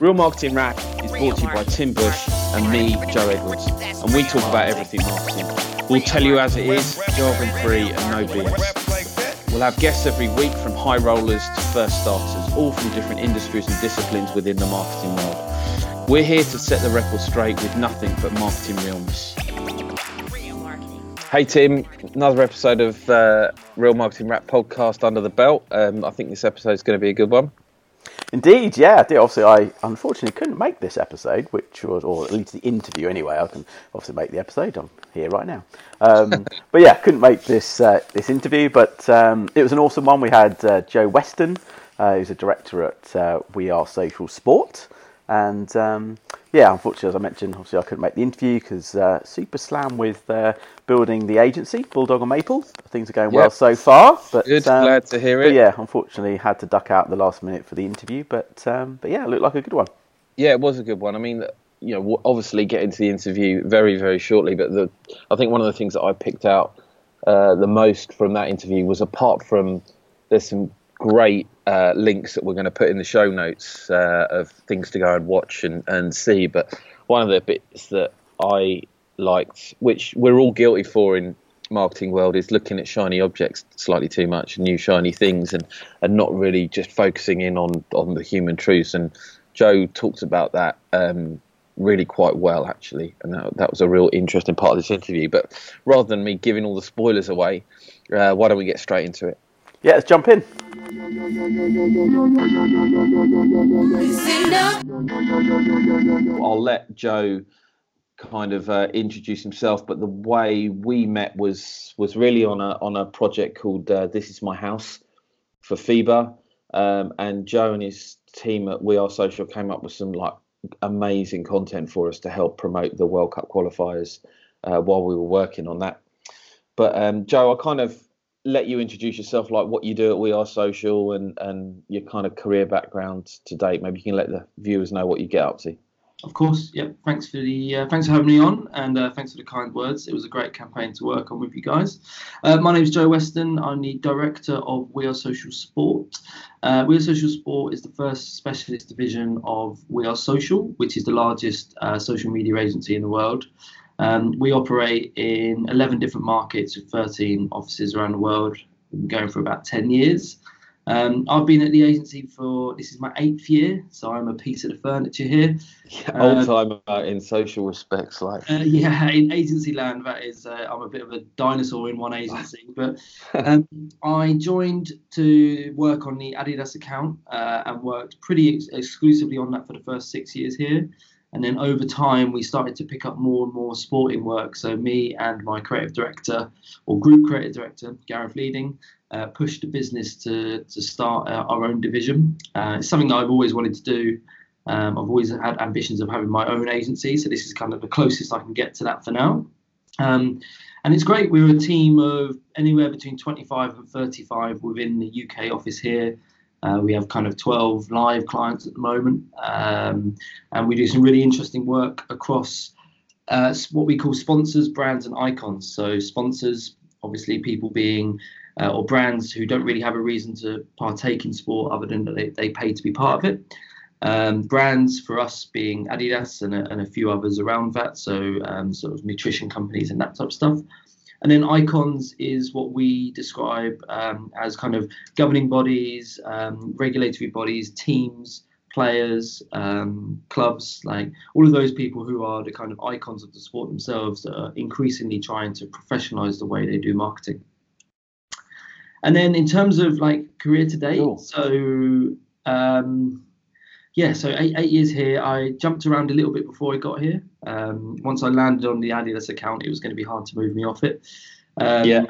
Real Marketing Rap is brought to you by Tim Bush and me, Joe Edwards, and we talk about everything marketing. We'll tell you as it is, jargon free and no BS. We'll have guests every week from high rollers to first starters, all from different industries and disciplines within the marketing world. We're here to set the record straight with nothing but marketing realness. Hey Tim, another episode of uh, Real Marketing Rap podcast under the belt. Um, I think this episode is going to be a good one. Indeed, yeah, I did. Obviously, I unfortunately couldn't make this episode, which was, or at least the interview anyway. I can obviously make the episode. I'm here right now, um, but yeah, couldn't make this uh, this interview. But um, it was an awesome one. We had uh, Joe Weston, uh, who's a director at uh, We Are Social Sport, and um, yeah, unfortunately, as I mentioned, obviously I couldn't make the interview because uh, Super Slam with uh, building the agency, Bulldog and Maple. Things are going well so far. But Good, um, glad to hear it. Yeah, unfortunately, had to duck out the last minute for the interview. But um, but yeah, it looked like a good one. Yeah, it was a good one. I mean, you know, obviously get into the interview very very shortly. But the I think one of the things that I picked out uh, the most from that interview was apart from there's some great uh, links that we're going to put in the show notes uh, of things to go and watch and, and see. But one of the bits that I liked, which we're all guilty for in marketing world, is looking at shiny objects slightly too much, new shiny things, and, and not really just focusing in on, on the human truths. And Joe talked about that um, really quite well, actually, and that, that was a real interesting part of this interview. But rather than me giving all the spoilers away, uh, why don't we get straight into it? Yeah, let's jump in. I'll let Joe kind of uh, introduce himself, but the way we met was was really on a on a project called uh, This Is My House for FIBA, um, and Joe and his team at We Are Social came up with some like amazing content for us to help promote the World Cup qualifiers uh, while we were working on that. But um, Joe, I kind of let you introduce yourself, like what you do at We Are Social and and your kind of career background to date. Maybe you can let the viewers know what you get up to. Of course, yeah. Thanks for the uh, thanks for having me on, and uh, thanks for the kind words. It was a great campaign to work on with you guys. Uh, my name is Joe Weston. I'm the director of We Are Social Sport. Uh, we Are Social Sport is the first specialist division of We Are Social, which is the largest uh, social media agency in the world. Um, we operate in 11 different markets with 13 offices around the world. We've been going for about 10 years. Um, I've been at the agency for this is my eighth year, so I'm a piece of the furniture here. Yeah, old time uh, in social respects, like uh, yeah, in agency land, that is, uh, I'm a bit of a dinosaur in one agency. but um, I joined to work on the Adidas account uh, and worked pretty ex- exclusively on that for the first six years here. And then over time, we started to pick up more and more sporting work. So me and my creative director, or group creative director, Gareth Leading, uh, pushed the business to to start uh, our own division. Uh, it's something that I've always wanted to do. Um, I've always had ambitions of having my own agency, so this is kind of the closest I can get to that for now. Um, and it's great. We're a team of anywhere between 25 and 35 within the UK office here. Uh, we have kind of 12 live clients at the moment, um, and we do some really interesting work across uh, what we call sponsors, brands, and icons. So, sponsors, obviously, people being uh, or brands who don't really have a reason to partake in sport other than that they, they pay to be part of it. Um, brands for us being Adidas and a, and a few others around that, so um, sort of nutrition companies and that type of stuff. And then icons is what we describe um, as kind of governing bodies, um, regulatory bodies, teams, players, um, clubs, like all of those people who are the kind of icons of the sport themselves that are increasingly trying to professionalize the way they do marketing. And then in terms of like career to date, cool. so um, yeah, so eight, eight years here. I jumped around a little bit before I got here. Um, once I landed on the Adidas account, it was going to be hard to move me off it. Um, yeah.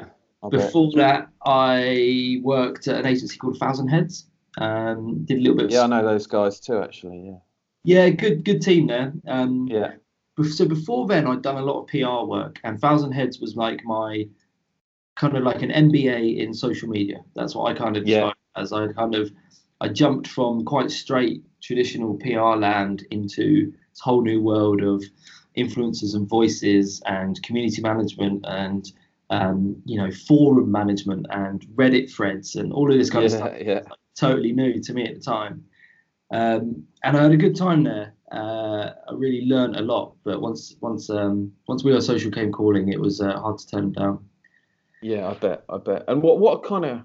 before that, I worked at an agency called Thousand Heads. Um, did a little bit. Yeah, I know those guys too. Actually, yeah. Yeah, good good team there. Um, yeah. So before then, I'd done a lot of PR work, and Thousand Heads was like my kind of like an MBA in social media. That's what I kind of yeah. as I kind of I jumped from quite straight traditional PR land into this whole new world of influencers and voices and community management and um, you know forum management and Reddit threads and all of this kind yeah, of stuff. Yeah. Like, totally new to me at the time. Um, and I had a good time there. Uh, I really learned a lot. But once once um, once We Are Social came calling, it was uh, hard to turn down. Yeah, I bet. I bet. And what what kind of?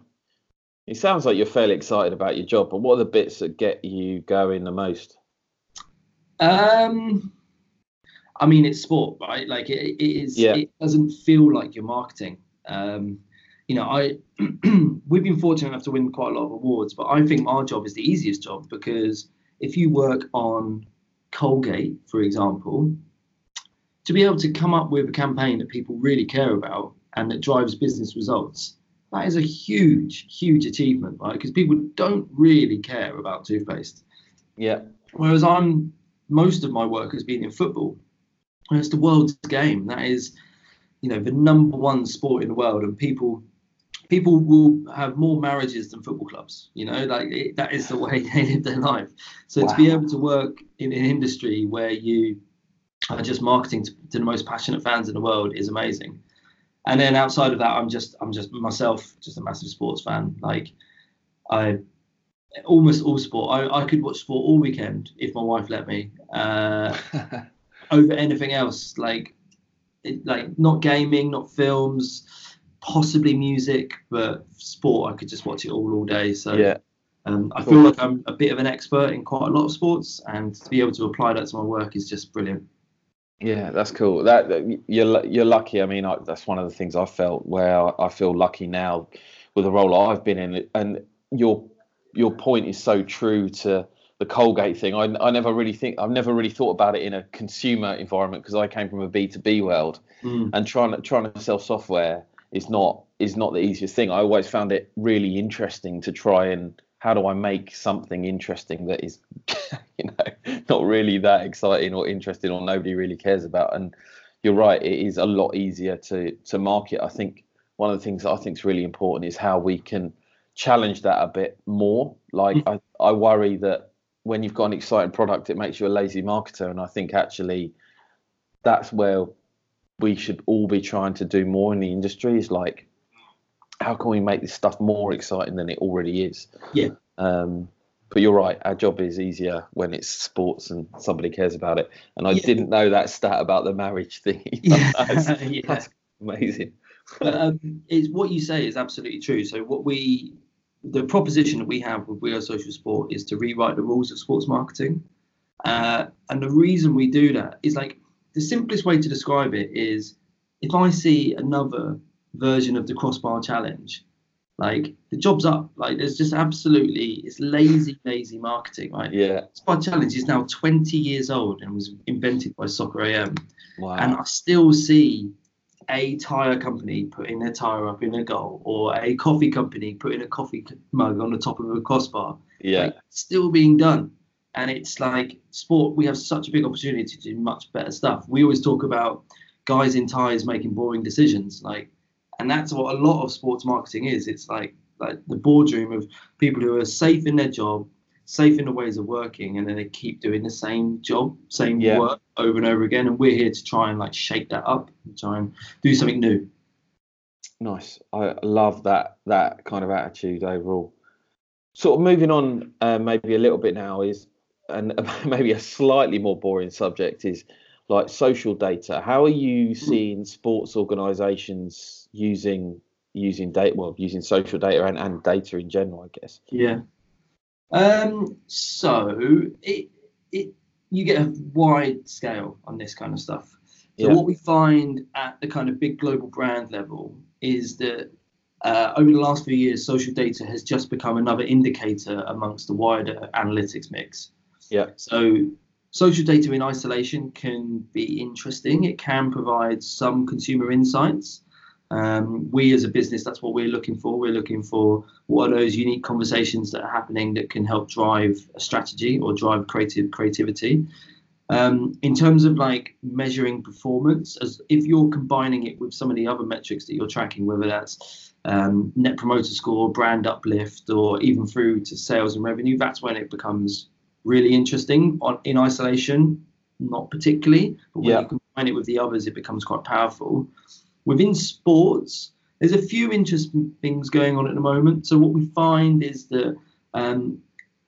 It sounds like you're fairly excited about your job, but what are the bits that get you going the most? Um, I mean, it's sport, right? Like it, it is. Yeah. It doesn't feel like you're marketing. Um, you know, I we've been fortunate enough to win quite a lot of awards, but I think our job is the easiest job because if you work on Colgate, for example, to be able to come up with a campaign that people really care about and that drives business results, that is a huge, huge achievement, right? Because people don't really care about toothpaste. Yeah. Whereas I'm most of my work has been in football. And it's the world's game. That is, you know, the number one sport in the world, and people people will have more marriages than football clubs. You know, like it, that is the way they live their life. So to be able to work in an industry where you are just marketing to, to the most passionate fans in the world is amazing. And then outside of that, I'm just I'm just myself, just a massive sports fan. Like I almost all sport. I, I could watch sport all weekend if my wife let me. Uh, over anything else, like it, like not gaming, not films, possibly music, but sport. I could just watch it all all day. So yeah. um, I Cool. feel like I'm a bit of an expert in quite a lot of sports, and to be able to apply that to my work is just brilliant. Yeah, that's cool. That, you're you're lucky. I mean, I, that's one of the things I felt where I, I feel lucky now with the role I've been in. And your your point is so true to the Colgate thing. I I never really think I've never really thought about it in a consumer environment because I came from a B two B world Mm. and trying to trying to sell software is not is not the easiest thing. I always found it really interesting to try and how do I make something interesting that is, you know, not really that exciting or interesting or nobody really cares about. And you're right, it is a lot easier to to market. I think one of the things that I think is really important is how we can challenge that a bit more. Like I, I worry that when you've got an exciting product, it makes you a lazy marketer, and I think actually that's where we should all be trying to do more in the industry is like how can we make this stuff more exciting than it already is Yeah. um but you're right our job is easier when it's sports and somebody cares about it and i Yeah. didn't know that stat about the marriage thing Yeah, that's, yeah. that's amazing But um, it's what you say is absolutely true. So what we, the proposition that we have with We Are Social Sport is to rewrite the rules of sports marketing, uh, and the reason we do that is like the simplest way to describe it is if I see another version of the crossbar challenge, like the job's up. Like there's just absolutely it's lazy, lazy marketing, right? yeah Crossbar challenge is now 20 years old and was invented by Soccer AM wow and I still see a tire company putting their tire up in a goal or a coffee company putting a coffee mug on the top of a crossbar. yeah Like, still being done. And it's like sport, we have such a big opportunity to do much better stuff. We always talk about guys in ties making boring decisions. Like, and that's what a lot of sports marketing is. It's like like the boardroom of people who are safe in their job, safe in the ways of working, and then they keep doing the same job, same Yeah. work over and over again. And we're here to try and like shake that up and try and do something new. Nice. I love that that kind of attitude overall. Sort of moving on, uh, maybe a little bit now is, and maybe a slightly more boring subject is like social data. How are you seeing sports organisations using using data? Well, using social data and, and data in general, I guess. Yeah. Um, so it it you get a wide scale on this kind of stuff. So Yeah. what we find at the kind of big global brand level is that uh, over the last few years, social data has just become another indicator amongst the wider analytics mix. Yeah. So social data in isolation can be interesting. It can provide some consumer insights. Um, we as a business, that's what we're looking for. We're looking for what are those unique conversations that are happening that can help drive a strategy or drive creative creativity. Um, in terms of like measuring performance, as if you're combining it with some of the other metrics that you're tracking, whether that's um, net promoter score, brand uplift, or even through to sales and revenue, that's when it becomes really interesting. On in isolation, not particularly, but when Yeah. you combine it with the others, it becomes quite powerful. Within sports, there's a few interesting things going on at the moment. So what we find is that um,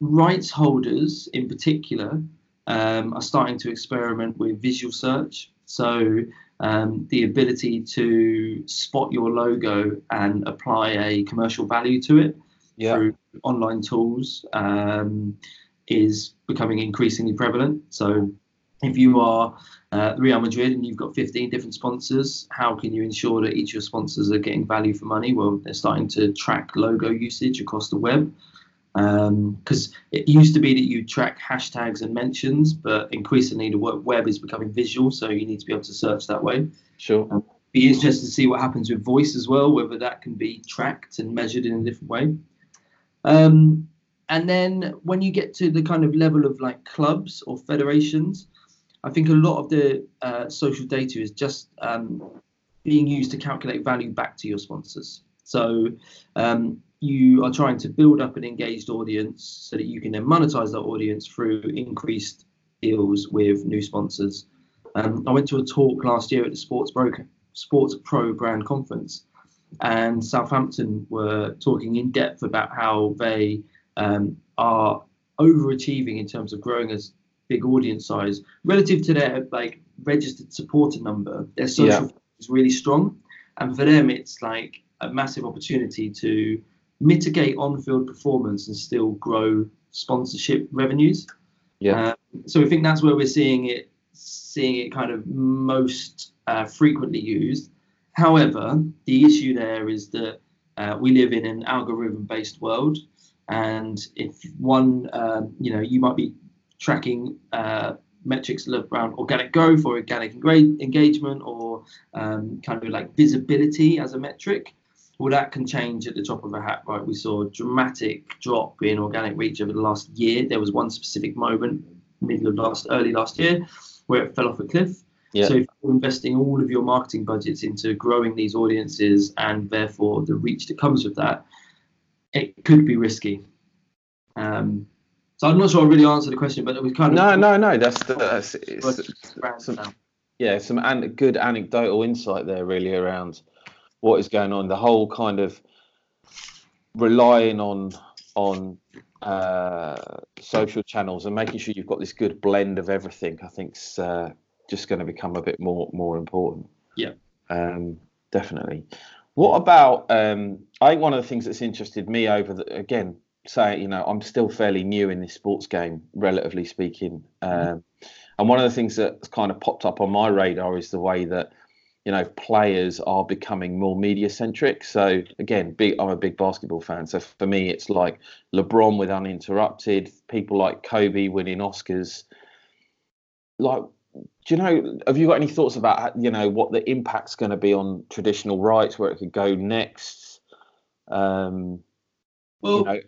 rights holders in particular um, are starting to experiment with visual search. So um, the ability to spot your logo and apply a commercial value to it Yeah. through online tools um, is becoming increasingly prevalent. So if you are uh, Real Madrid and you've got 15 different sponsors, how can you ensure that each of your sponsors are getting value for money? Well, they're starting to track logo usage across the web. Because it used to be that you track hashtags and mentions, but increasingly the web is becoming visual, so you need to be able to search that way. Sure. Be interested to see what happens with voice as well, whether that can be tracked and measured in a different way. Um, and then when you get to the kind of level of like clubs or federations, I think a lot of the uh, social data is just um, being used to calculate value back to your sponsors. So um, you are trying to build up an engaged audience so that you can then monetize that audience through increased deals with new sponsors. Um, I went to a talk last year at the Sports Pro, Sports Pro Brand Conference, and Southampton were talking in depth about how they um, are overachieving in terms of growing a big audience size relative to their like registered supporter number. Their social Yeah. is really strong, and for them, it's like a massive opportunity to mitigate on-field performance and still grow sponsorship revenues. Yeah. Um, so I think that's where we're seeing it, seeing it kind of most uh, frequently used. However, the issue there is that uh, we live in an algorithm-based world, and if one, um, you know, you might be tracking uh, metrics around organic growth or organic engagement or um, kind of like visibility as a metric. Well, that can change at the top of a hat, right? We saw a dramatic drop in organic reach over the last year. There was one specific moment, middle of last, early last year, where it fell off a cliff. Yeah. So if you're investing all of your marketing budgets into growing these audiences and therefore the reach that comes with that, it could be risky. Um, so I'm not sure I really answered the question, but it was kind of No, no, no. That's the, that's it's, some- yeah, some an- good anecdotal insight there, really, around what is going on. The whole kind of relying on on uh, social channels and making sure you've got this good blend of everything. I think's uh, just going to become a bit more more important. Yeah. um, definitely. What about? Um, I think one of the things that's interested me over the again, say you know, I'm still fairly new in this sports game, relatively speaking. Um, and one of the things that's kind of popped up on my radar is the way that you know players are becoming more media centric. So again, big I'm a big basketball fan. So for me, it's like LeBron with Uninterrupted, people like Kobe winning Oscars. Like, do you know? Have you got any thoughts about you know what the impact's going to be on traditional rights, where it could go next? Um, Well, you know,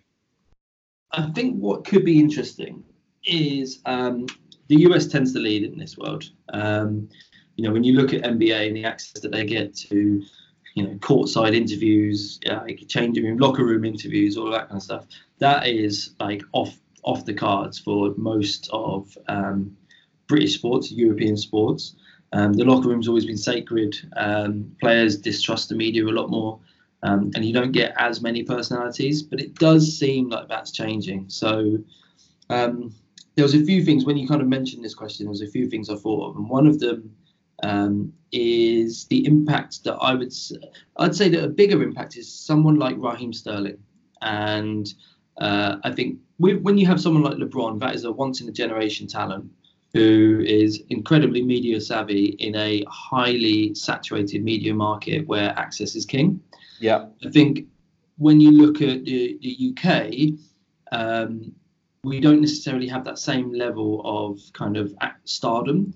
I think what could be interesting is um, the US tends to lead in this world. Um, you know, when you look at NBA and the access that they get to, you know, courtside interviews, uh, like changing room, locker room interviews, all that kind of stuff, that is like off off the cards for most of um, British sports, European sports. Um, the locker room's always been sacred. Um, players distrust the media a lot more um, and you don't get as many personalities. But it does seem like that's changing. So um, there was a few things when you kind of mentioned this question. There was a few things I thought of, and one of them um, is the impact that I would I'd say that a bigger impact is someone like Raheem Sterling, and uh, I think when you have someone like LeBron, that is a once in a generation talent who is incredibly media savvy in a highly saturated media market where access is king. Yeah, I think when you look at the, the UK, um, we don't necessarily have that same level of kind of stardom.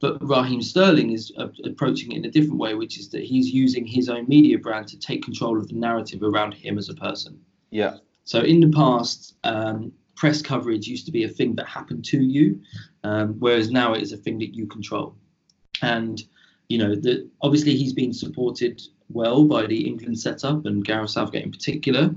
But Raheem Sterling is uh, approaching it in a different way, which is that he's using his own media brand to take control of the narrative around him as a person. yeah, So in the past, um, press coverage used to be a thing that happened to you, um, whereas now it is a thing that you control. And you know, the, obviously he's been supported well by the England setup and Gareth Southgate in particular,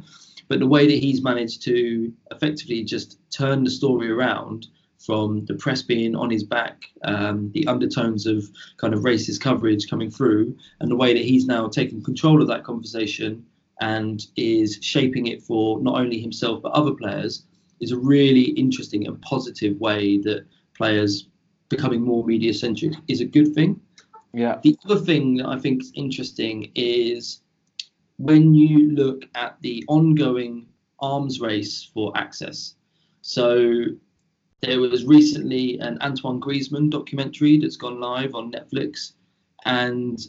but the way that he's managed to effectively just turn the story around from the press being on his back, um, the undertones of kind of racist coverage coming through, and the way that he's now taken control of that conversation and is shaping it for not only himself but other players is a really interesting and positive way that players becoming more media centric is a good thing. Yeah. The other thing that I think is interesting is when you look at the ongoing arms race for access. So there was recently an Antoine Griezmann documentary that's gone live on Netflix, and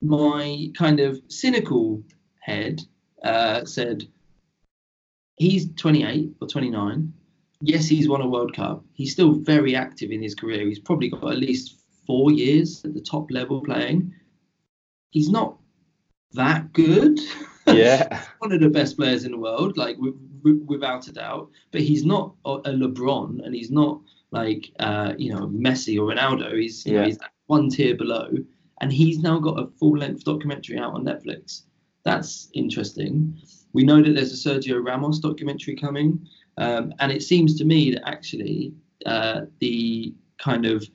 my kind of cynical head uh, said he's 28 or 29. Yes, he's won a World Cup. He's still very active in his career. He's probably got at least four years at the top level playing. He's not that good. Yeah. One of the best players in the world, like w- w- without a doubt. But he's not a a LeBron, and he's not like uh, you know Messi or Ronaldo. He's you know, he's one tier below, and he's now got a full length documentary out on Netflix. That's interesting. We know that there's a Sergio Ramos documentary coming, um, and it seems to me that actually uh, the kind of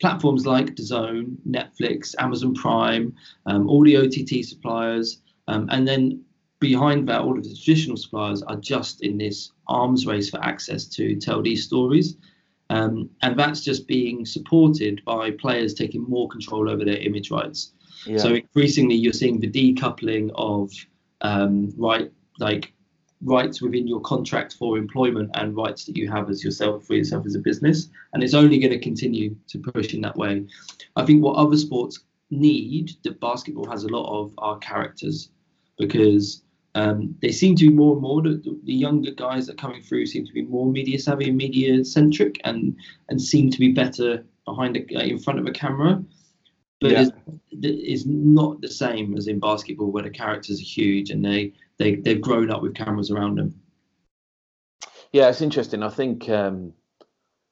platforms like DAZN, Netflix, Amazon Prime, um, all the OTT suppliers, um, and then behind that, all of the traditional suppliers are just in this arms race for access to tell these stories. Um, and that's just being supported by players taking more control over their image rights. Yeah. So increasingly, you're seeing the decoupling of um, right, like rights within your contract for employment and rights that you have as yourself for yourself as a business, and it's only going to continue to push in that way. I think what other sports need that basketball has a lot of are characters, because um, they seem to be more and more the, the younger guys that are coming through seem to be more media savvy and media centric, and and seem to be better behind a, in front of a camera. But Yeah. It's not the same as in basketball where the characters are huge and they they they've grown up with cameras around them. Yeah, it's interesting. I think um,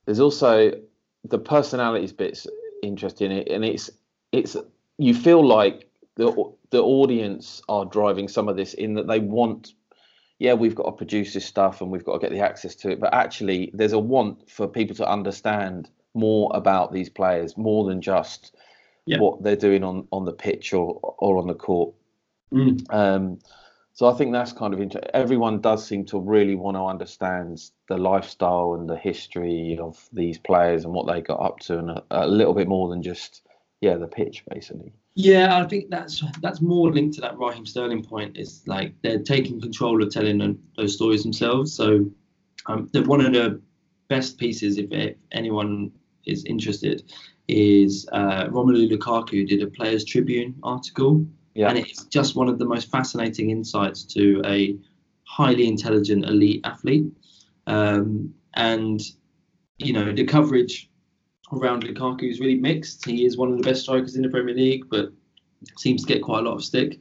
there's also the personalities bits interesting, and it's it's you feel like the the audience are driving some of this in that they want. Yeah, we've got to produce this stuff and we've got to get the access to it, but actually, there's a want for people to understand more about these players, more than just Yeah. what they're doing on on the pitch or or on the court. Mm. Um, so I think that's kind of interesting. Everyone does seem to really want to understand the lifestyle and the history of these players and what they got up to, and a, a little bit more than just yeah the pitch basically. Yeah, I think that's that's more linked to that Raheem Sterling point. Is like they're taking control of telling them, those stories themselves. So um, the, one of the best pieces, if, if anyone is interested, is uh, Romelu Lukaku did a Players Tribune article, Yeah, and it's just one of the most fascinating insights to a highly intelligent elite athlete. Um, and you know the coverage around Lukaku is really mixed. He is one of the best strikers in the Premier League, but seems to get quite a lot of stick.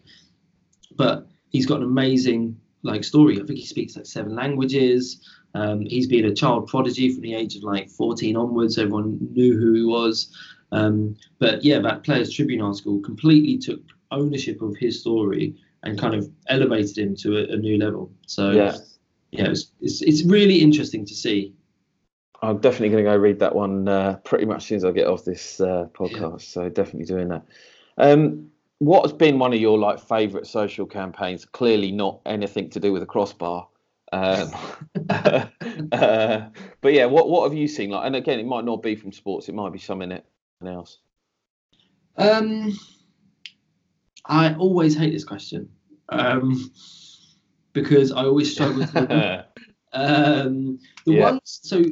But he's got an amazing like story. I think he speaks like seven languages. Um, he's been a child prodigy from the age of like 14 onwards. Everyone knew who he was. Um, but yeah, that Players Tribune article completely took ownership of his story and kind of elevated him to a, a new level. So yeah. yeah, it's, it's it's really interesting to see. I'm definitely going to go read that one uh, pretty much as soon as I get off this uh, podcast. So definitely doing that. Um, what has been one of your like favourite social campaigns? Clearly not anything to do with a crossbar. Um, uh, but yeah, what what have you seen? Like, and again, it might not be from sports. It might be something else. Um, I always hate this question um, because I always struggle to. um, the Yeah. ones so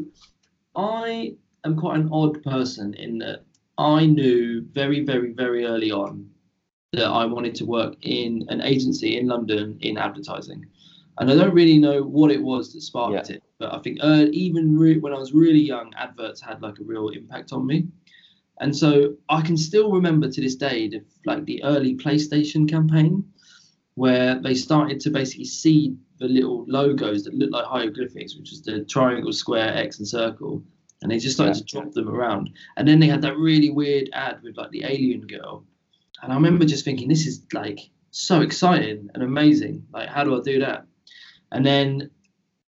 I am quite an odd person in that I knew very, very, very early on that I wanted to work in an agency in London in advertising. And I don't really know what it was that sparked it, but I think uh, even re- when I was really young, adverts had like a real impact on me. And so I can still remember to this day the, like the early PlayStation campaign where they started to basically see the little logos that look like hieroglyphics, which is the triangle, square, X, and circle, and they just started Yeah. to drop them around. And then they had that really weird ad with like the alien girl, and I remember just thinking, this is like so exciting and amazing. Like, how do I do that? And then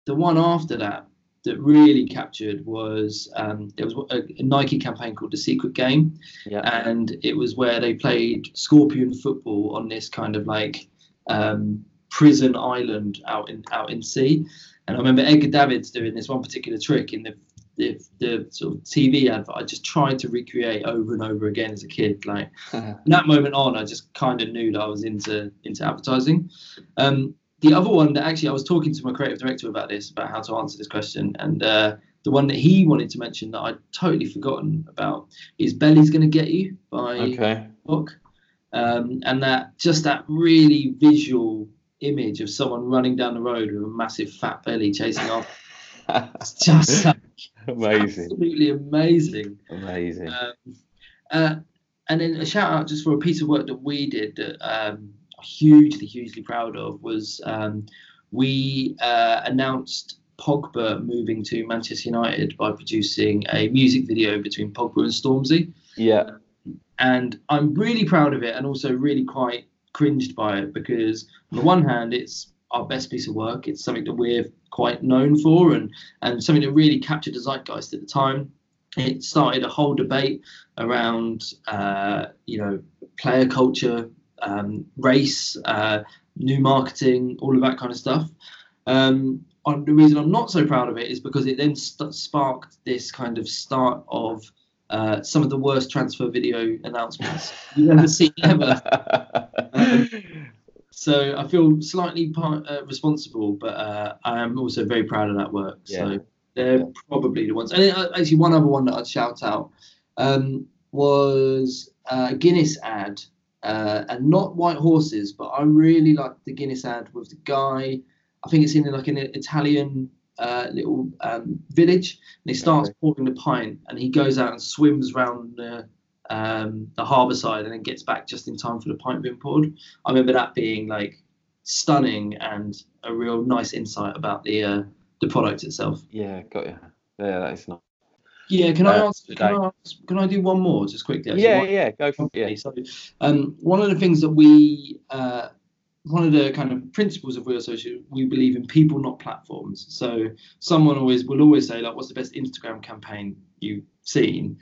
the one after that that really captured was um, there was a, a Nike campaign called the Secret Game, Yeah, and it was where they played scorpion football on this kind of like um, prison island out in out in sea, And I remember Edgar Davids doing this one particular trick in the the, the sort of TV advert. I just tried to recreate over and over again as a kid. Like from that moment on, I just kind of knew that I was into into advertising. Um, the other one that actually I was talking to my creative director about this, about how to answer this question, and uh, the one that he wanted to mention that I'd totally forgotten about is "Belly's Gonna Get You" by Okay. Book, um, and that just that really visual image of someone running down the road with a massive fat belly chasing off. It's just like, Amazing. absolutely amazing. Amazing. Um, uh, and then a shout out just for a piece of work that we did that um, hugely, hugely proud of was um, we uh, announced Pogba moving to Manchester United by producing a music video between Pogba and Stormzy. Yeah. And I'm really proud of it and also really quite cringed by it because, on the one hand, it's our best piece of work. It's something that we're quite known for and, and something that really captured the zeitgeist at the time. It started a whole debate around, uh, you know, player culture, um, race, uh, new marketing, all of that kind of stuff. Um, the reason I'm not so proud of it is because it then st- sparked this kind of start of uh, some of the worst transfer video announcements you've ever seen ever. So I feel slightly part, uh, responsible, but uh, I am also very proud of that work. Yeah. So they're Yeah. probably the ones. And uh, actually, one other one that I'd shout out um, was a Guinness ad, uh, and not white horses, but I really like the Guinness ad with the guy. I think it's in like an Italian uh, little um, village, and he starts Okay. pouring the pint, and he goes out and swims round the um, the harbour side, and then gets back just in time for the pint being poured. I remember that being like stunning and a real nice insight about the uh, the product itself. yeah, got you. Yeah, that is nice. Yeah, can I Uh, ask? Can I, ask, can I do one more just quickly? actually? Yeah, One- yeah, go for it. Yeah. so um, one of the things that we, uh, one of the kind of principles of Real Social, we believe in people, not platforms. So someone always will always say like, "What's the best Instagram campaign you've seen?"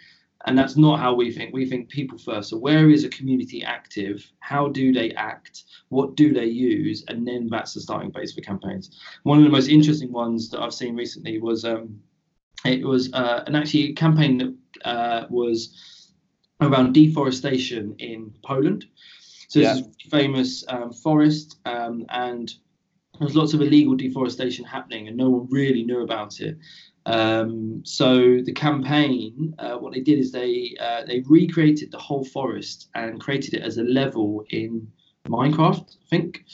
And that's not how we think. We think people first. So where is a community active? How do they act? What do they use? And then that's the starting base for campaigns. One of the most interesting ones that I've seen recently was um, it was uh, an actually campaign that uh, was around deforestation in Poland. So Yeah. this is a famous um, forest, um, and there's lots of illegal deforestation happening, and no one really knew about it. Um, so the campaign, uh, what they did is they uh, they recreated the whole forest and created it as a level in Minecraft, I think,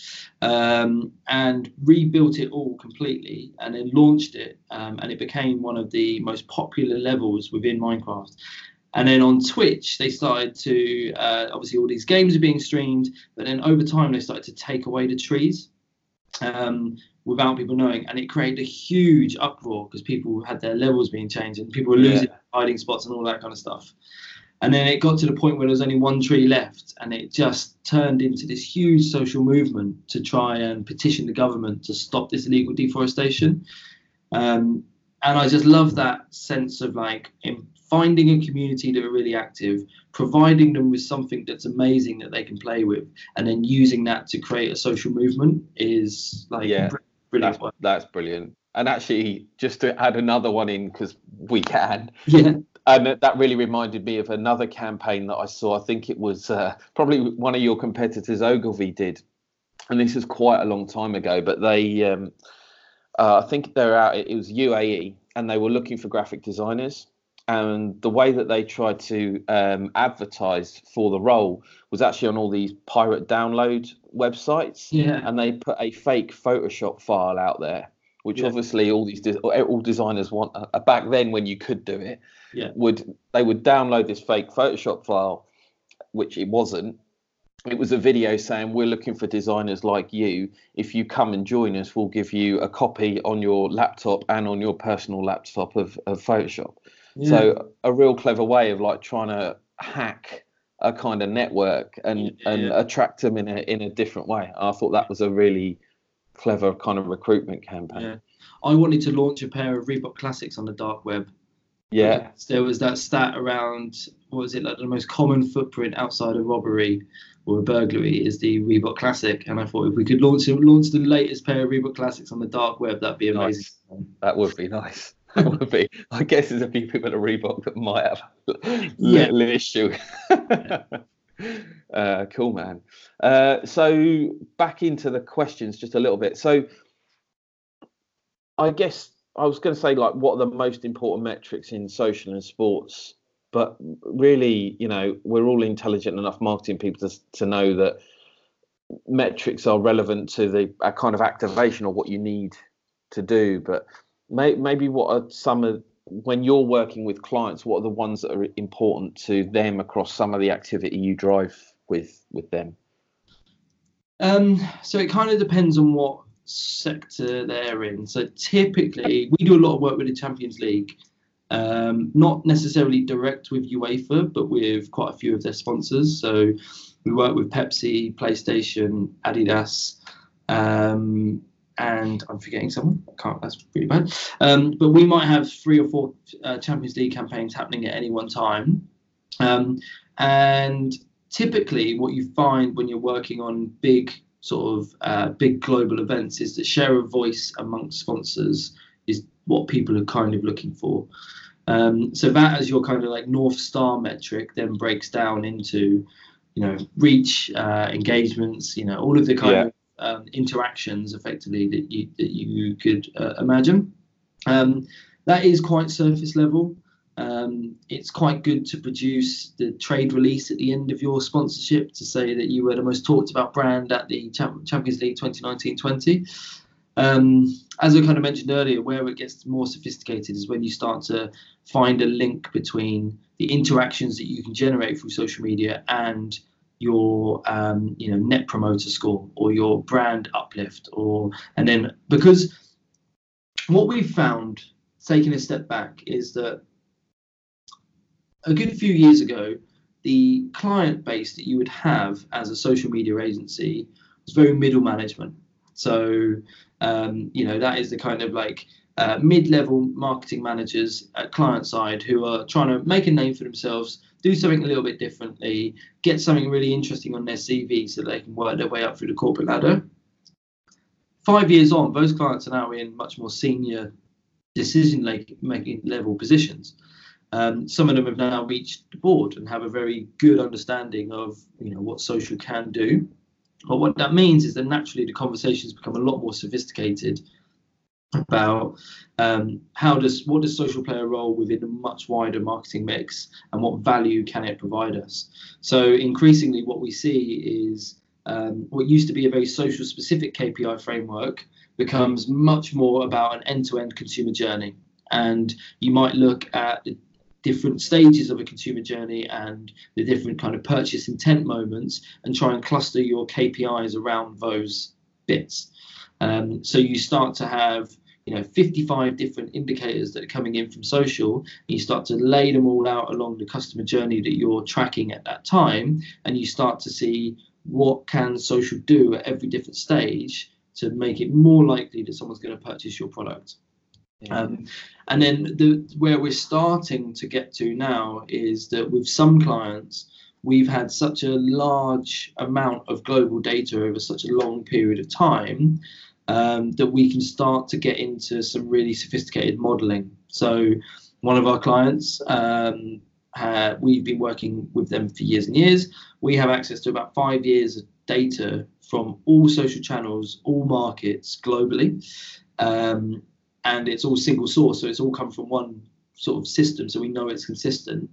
um, and rebuilt it all completely, and then launched it, um, and it became one of the most popular levels within Minecraft. And then on Twitch, they started to uh, obviously all these games are being streamed, but then over time they started to take away the trees um, without people knowing, and it created a huge uproar because people had their levels being changed and people were Yeah. losing hiding spots and all that kind of stuff. And then it got to the point where there was only one tree left, and it just turned into this huge social movement to try and petition the government to stop this illegal deforestation. Um, and I just love that sense of like in finding a community that are really active, providing them with something that's amazing that they can play with, and then using that to create a social movement is like Yeah. brilliant That's, that's brilliant. And actually, just to add another one in because we can, Yeah, and that- really reminded me of another campaign that I saw. I think it was uh, probably one of your competitors, Ogilvy, did, and this was quite a long time ago. But they, um, uh, I think they're out. It was UAE, and they were looking for graphic designers. And the way that they tried to um, advertise for the role was actually on all these pirate download websites yeah, and they put a fake Photoshop file out there, which Yeah. obviously all these de- all designers want. Uh, back then, when you could do it, Yeah. would they would download this fake Photoshop file, which it wasn't. It was a video saying we're looking for designers like you. If you come and join us, we'll give you a copy on your laptop and on your personal laptop of, of Photoshop. yeah. So a real clever way of like trying to hack a kind of network and Yeah, and attract them in a in a different way. I thought that was a really clever kind of recruitment campaign. Yeah. I wanted to launch a pair of Reebok Classics on the dark web Yeah. There was that stat around what was it like the most common footprint outside of robbery or a burglary is the Reebok Classic, and I thought if we could launch launch the latest pair of Reebok Classics on the dark web, that'd be amazing. Nice. That would be nice. That would be. I guess there's a few people at Reebok that might have a little issue. uh, cool, man. Uh, so back into the questions just a little bit. So I guess I was going to say like what are the most important metrics in social and sports, but really, you know, we're all intelligent enough marketing people to to know that metrics are relevant to the kind of activation or what you need to do, but may, maybe what are some of when you're working with clients what are the ones that are important to them across some of the activity you drive with with them? Um, so it kind of depends on what sector they're in. So typically we do a lot of work with the champions league um, not necessarily direct with uefa but with quite a few of their sponsors. So we work with pepsi playstation adidas um, and I'm forgetting someone. Can't, that's really bad. Um, but we might have three or four uh, Champions League campaigns happening at any one time. Um, and typically, what you find when you're working on big sort of uh, big global events is that share of voice amongst sponsors is what people are kind of looking for. Um, so that as your kind of like north star metric then breaks down into, you know, reach, uh, engagements, you know, all of the kind yeah. of um, interactions effectively that you that you could uh, imagine. Um, that is quite surface level. Um, it's quite good to produce the trade release at the end of your sponsorship to say that you were the most talked about brand at the Champions League 2019-20. Um, as I kind of mentioned earlier, where it gets more sophisticated is when you start to find a link between the interactions that you can generate through social media and your um, you know net promoter score or your brand uplift or and then because what we've found taking a step back is that a good few years ago the client base that you would have as a social media agency was very middle management. So um, you know that is the kind of like uh, mid-level marketing managers at client side who are trying to make a name for themselves do something a little bit differently, get something really interesting on their CV so they can work their way up through the corporate ladder. Five years on, those clients are now in much more senior decision making level positions. Um, some of them have now reached the board and have a very good understanding of you know what social can do. But what that means is that naturally the conversations become a lot more sophisticated about um, how does what does social play a role within a much wider marketing mix and what value can it provide us? So increasingly what we see is um, what used to be a very social specific kpi framework becomes much more about an end-to-end consumer journey. And you might look at the different stages of a consumer journey and the different kind of purchase intent moments and try and cluster your kpis around those bits. Um, so you start to have you know 55 different indicators that are coming in from social and you start to lay them all out along the customer journey that you're tracking at that time and you start to see what can social do at every different stage to make it more likely that someone's going to purchase your product yeah. um, and then the where we're starting to get to now is that with some clients we've had such a large amount of global data over such a long period of time um, that we can start to get into some really sophisticated modeling. So, one of our clients, um, we've been working with them for years and years. We have access to about five years of data from all social channels, all markets globally. Um, and it's all single source, so it's all come from one sort of system, so we know it's consistent.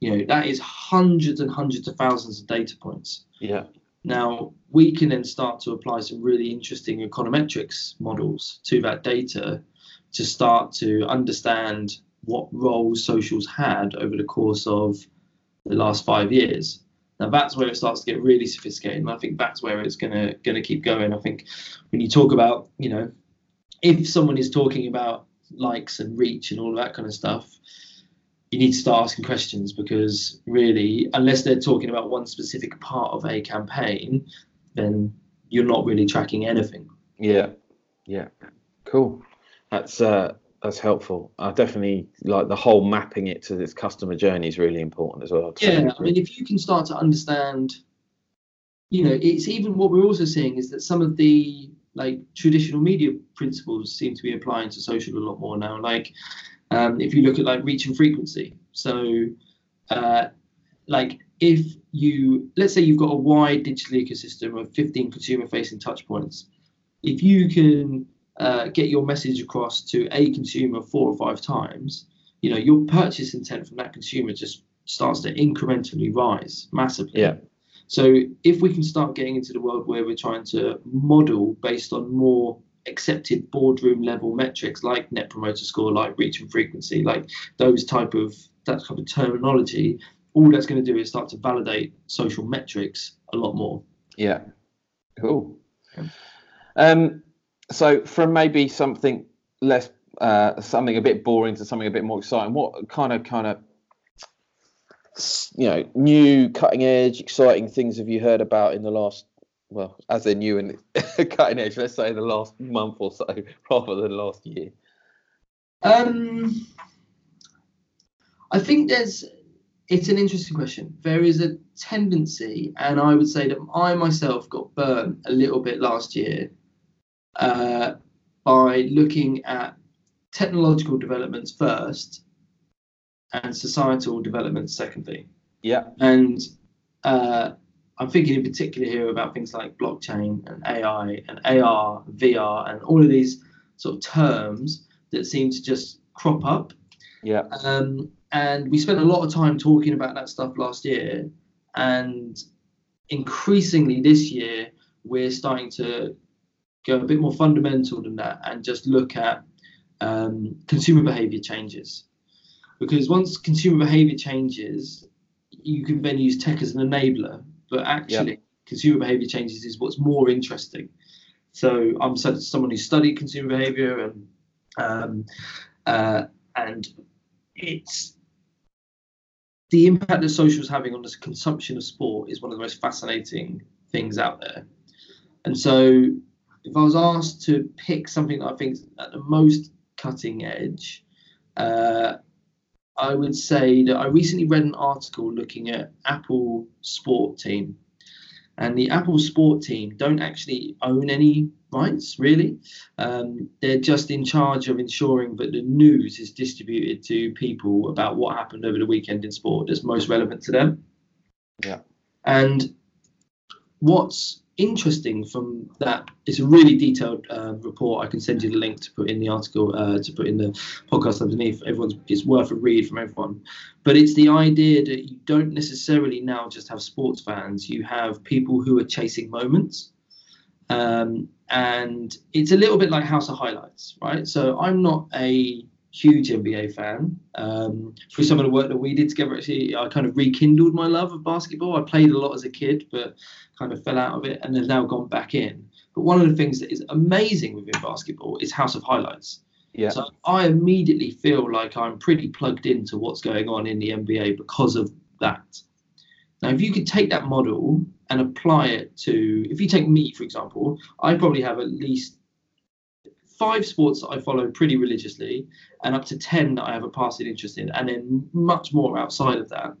You know, that is hundreds and hundreds of thousands of data points. Yeah. Now, we can then start to apply some really interesting econometrics models to that data to start to understand what role socials had over the course of the last five years. Now that's where it starts to get really sophisticated, and I think that's where it's gonna gonna keep going. I think when you talk about, you know, if someone is talking about likes and reach and all that kind of stuff, you need to start asking questions because really, unless they're talking about one specific part of a campaign, then you're not really tracking anything. Yeah, yeah, cool. That's uh, that's helpful. I definitely like the whole mapping it to this customer journey is really important as well. Yeah, I mean, if you can start to understand, you know, it's even what we're also seeing is that some of the like traditional media principles seem to be applying to social a lot more now. Like, um, if you look at like reach and frequency, so uh, like if you let's say you've got a wide digital ecosystem of 15 consumer facing touch points if you can uh, get your message across to a consumer four or five times, you know your purchase intent from that consumer just starts to incrementally rise massively. Yeah. So if we can start getting into the world where we're trying to model based on more accepted boardroom level metrics like net promoter score, like reach and frequency, like those type of that type of terminology, all that's going to do is start to validate social metrics a lot more. Yeah. Cool. Um, so from maybe something less, uh, something a bit boring to something a bit more exciting, what kind of kind of you know new cutting edge exciting things have you heard about in the last well as they're new and cutting edge let's say the last month or so rather than last year um i think there's it's an interesting question there is a tendency and i would say that i myself got burnt a little bit last year uh, by looking at technological developments first and societal developments secondly. Yeah. And uh, I'm thinking in particular here about things like blockchain and AI and AR, VR, and all of these sort of terms that seem to just crop up. Yeah. Um, and we spent a lot of time talking about that stuff last year, and increasingly this year we're starting to go a bit more fundamental than that and just look at um, consumer behavior changes. Because once consumer behavior changes, you can then use tech as an enabler, but actually, yep. consumer behavior changes is what's more interesting. So I'm someone who studied consumer behavior and um, uh, and it's the impact that social is having on the consumption of sport is one of the most fascinating things out there. And so if I was asked to pick something that I think is at the most cutting edge, uh, I would say that I recently read an article looking at Apple Sport Team. And the Apple Sport Team don't actually own any rights, really. Um, they're just in charge of ensuring that the news is distributed to people about what happened over the weekend in sport that's most relevant to them. Yeah. And what's interesting from that. It's a really detailed uh, report. I can send you the link to put in the article uh, to put in the podcast underneath. Everyone's it's worth a read from everyone. But it's the idea that you don't necessarily now just have sports fans. You have people who are chasing moments. Um, and it's a little bit like house of highlights right? So i'm not a huge NBA fan. Um, through some of the work that we did together, actually, I kind of rekindled my love of basketball. I played a lot as a kid, but kind of fell out of it and have now gone back in. But one of the things that is amazing within basketball is House of Highlights. Yeah. So I immediately feel like I'm pretty plugged into what's going on in the NBA because of that. Now, if you could take that model and apply it to, if you take me, for example, I probably have at least five sports that I follow pretty religiously, and up to 10 that I have a passing interest in, and then much more outside of that.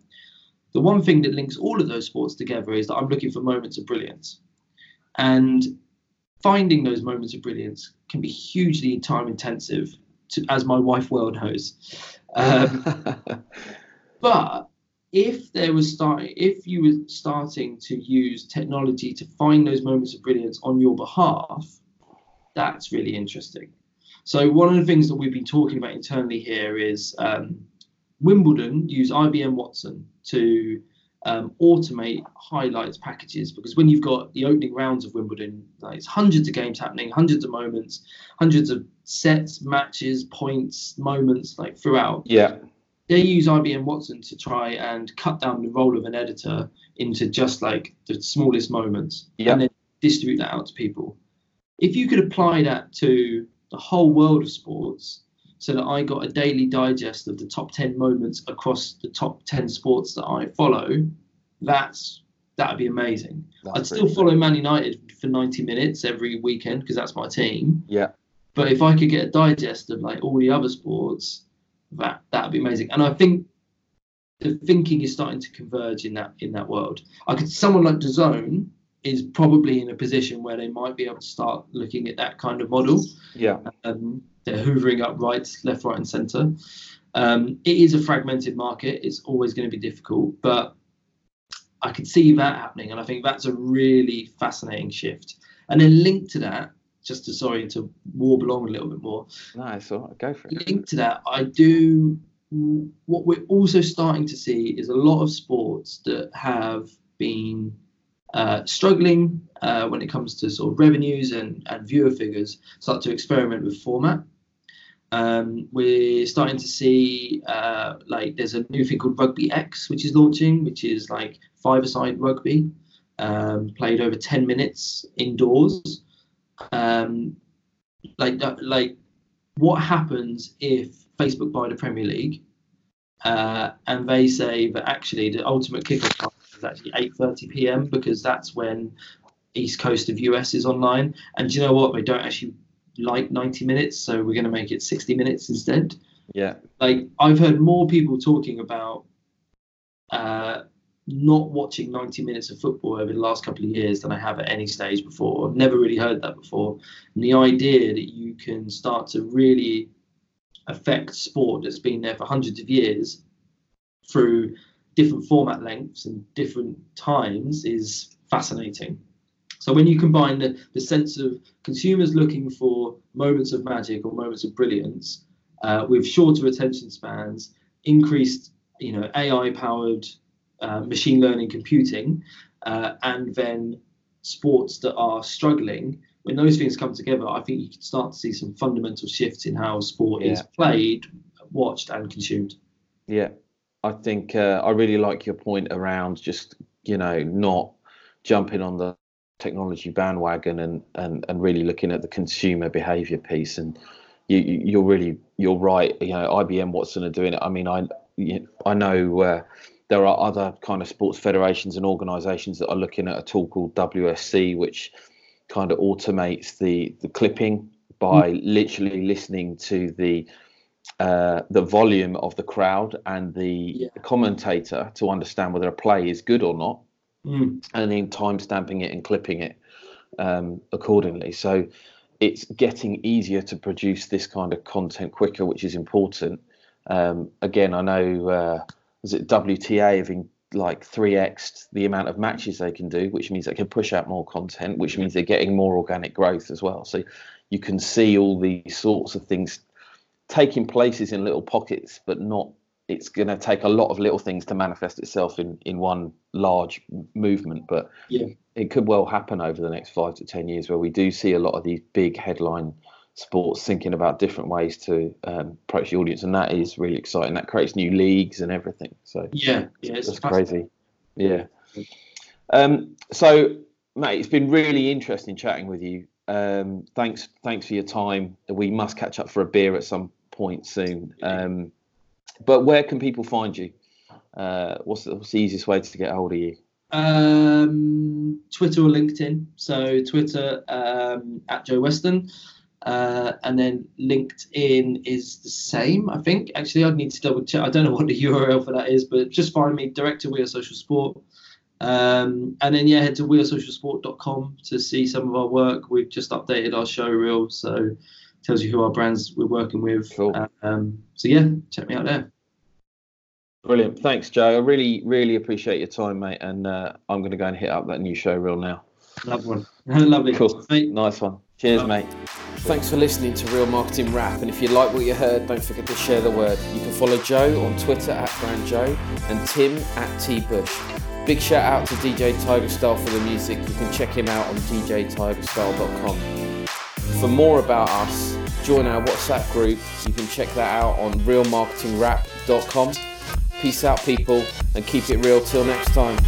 The one thing that links all of those sports together is that I'm looking for moments of brilliance. And finding those moments of brilliance can be hugely time intensive, to, as my wife well knows. Um, but if there was starting, if you were starting to use technology to find those moments of brilliance on your behalf, that's really interesting. So one of the things that we've been talking about internally here is um, Wimbledon use IBM Watson to um, automate highlights packages because when you've got the opening rounds of Wimbledon, like it's hundreds of games happening, hundreds of moments, hundreds of sets, matches, points, moments like throughout. Yeah. They use IBM Watson to try and cut down the role of an editor into just like the smallest moments yeah. and then distribute that out to people if you could apply that to the whole world of sports so that I got a daily digest of the top 10 moments across the top 10 sports that I follow, that's that would be amazing. That's I'd still follow Man United for 90 minutes every weekend because that's my team. Yeah. But if I could get a digest of like all the other sports, that that'd be amazing. And I think the thinking is starting to converge in that in that world. I could someone like DAZN is probably in a position where they might be able to start looking at that kind of model. Yeah. Um, they're hoovering up right, left, right, and centre. Um, it is a fragmented market. It's always going to be difficult, but I could see that happening, and I think that's a really fascinating shift. And then linked to that, just to sorry to warble on a little bit more. No, it's all right. Go for it. Linked to that, I do. What we're also starting to see is a lot of sports that have been uh, struggling uh, when it comes to sort of revenues and, and viewer figures start to experiment with format. Um, we're starting to see uh, like there's a new thing called Rugby X, which is launching, which is like five-a-side rugby, um, played over 10 minutes indoors. Um, like like what happens if Facebook buy the Premier League uh, and they say that actually the ultimate kickoff is actually 8:30 p.m. because that's when East Coast of US is online. And do you know what? They don't actually like 90 minutes, so we're going to make it 60 minutes instead. Yeah. Like I've heard more people talking about uh, not watching 90 minutes of football over the last couple of years than I have at any stage before. I've never really heard that before. And the idea that you can start to really affect sport that's been there for hundreds of years through different format lengths and different times is fascinating. So when you combine the, the sense of consumers looking for moments of magic or moments of brilliance uh, with shorter attention spans, increased you know AI powered uh, machine learning computing, uh, and then sports that are struggling, when those things come together, I think you can start to see some fundamental shifts in how sport yeah. is played, watched, and consumed. Yeah, I think uh, I really like your point around just you know not jumping on the technology bandwagon and and and really looking at the consumer behavior piece. And you you're really you're right. You know IBM Watson are doing it. I mean I I know uh, there are other kind of sports federations and organizations that are looking at a tool called WSC which kind of automates the the clipping by mm. literally listening to the uh, the volume of the crowd and the yeah. commentator to understand whether a play is good or not, mm. and then time stamping it and clipping it um, accordingly. So it's getting easier to produce this kind of content quicker, which is important. Um, again, I know uh, is it WTA having like 3x the amount of matches they can do, which means they can push out more content, which means they're getting more organic growth as well. So you can see all these sorts of things taking places in little pockets, but not. It's going to take a lot of little things to manifest itself in in one large movement. But yeah. it could well happen over the next five to ten years, where we do see a lot of these big headline sports thinking about different ways to um, approach the audience, and that is really exciting. That creates new leagues and everything. So yeah, yeah, it's crazy. Yeah. Um, so, mate, it's been really interesting chatting with you. Um, thanks, thanks for your time. We must catch up for a beer at some point soon. Um, but where can people find you? Uh, what's, the, what's the easiest way to get hold of you? Um, Twitter or LinkedIn. So Twitter um, at Joe Weston, uh, and then LinkedIn is the same, I think. Actually, I'd need to double check. I don't know what the URL for that is, but just find me, Director We Are Social Sport. Um, and then, yeah, head to wearesocialsport.com to see some of our work. We've just updated our show reel, so tells you who our brands we're working with. Cool. Um, so, yeah, check me out there. Brilliant. Thanks, Joe. I really, really appreciate your time, mate. And uh, I'm going to go and hit up that new show reel now. Lovely one. Lovely. Cool. Mate. Nice one. Cheers, mate. Thanks for listening to Real Marketing Rap. And if you like what you heard, don't forget to share the word. You can follow Joe on Twitter at Brand Joe and Tim at T Bush. Big shout out to DJ Tigerstyle for the music. You can check him out on djtigerstyle.com. For more about us, join our WhatsApp group. You can check that out on realmarketingrap.com. Peace out, people, and keep it real till next time.